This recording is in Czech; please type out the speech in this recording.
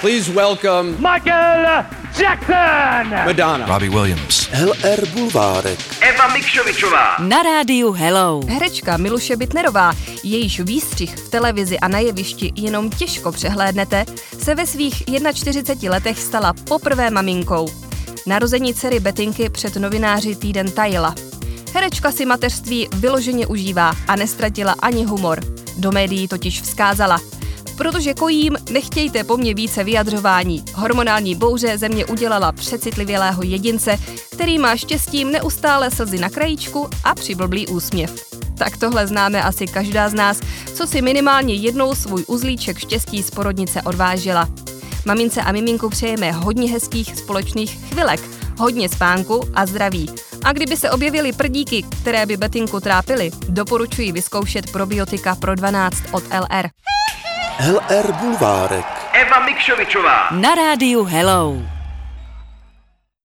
Please welcome Michael Jackson! Madonna. Robbie Williams. LR Bulvárek. Eva Mikšovičová. Na rádiu Hello. Herečka Miluše Bitnerová, jejíž výstřih v televizi a na jevišti jenom těžko přehlédnete, se ve svých 41 letech stala poprvé maminkou. Narození dcery Betinky před novináři týden tajila. Herečka si mateřství vyloženě užívá a nestratila ani humor. Do médií totiž vzkázala. Protože kojím, nechtějte po mně více vyjadřování. Hormonální bouře ze mě udělala přecitlivělého jedince, který má štěstím neustále slzy na krajíčku a přiblblý úsměv. Tak tohle známe asi každá z nás, co si minimálně jednou svůj uzlíček štěstí z porodnice odvážila. Mamince a miminku přejeme hodně hezkých společných chvilek, hodně spánku a zdraví. A kdyby se objevily prdíky, které by Betinku trápily, doporučuji vyzkoušet probiotika pro 12 od LR. LR Bulvárek. Eva Mikšovičová. Na rádiu Hello.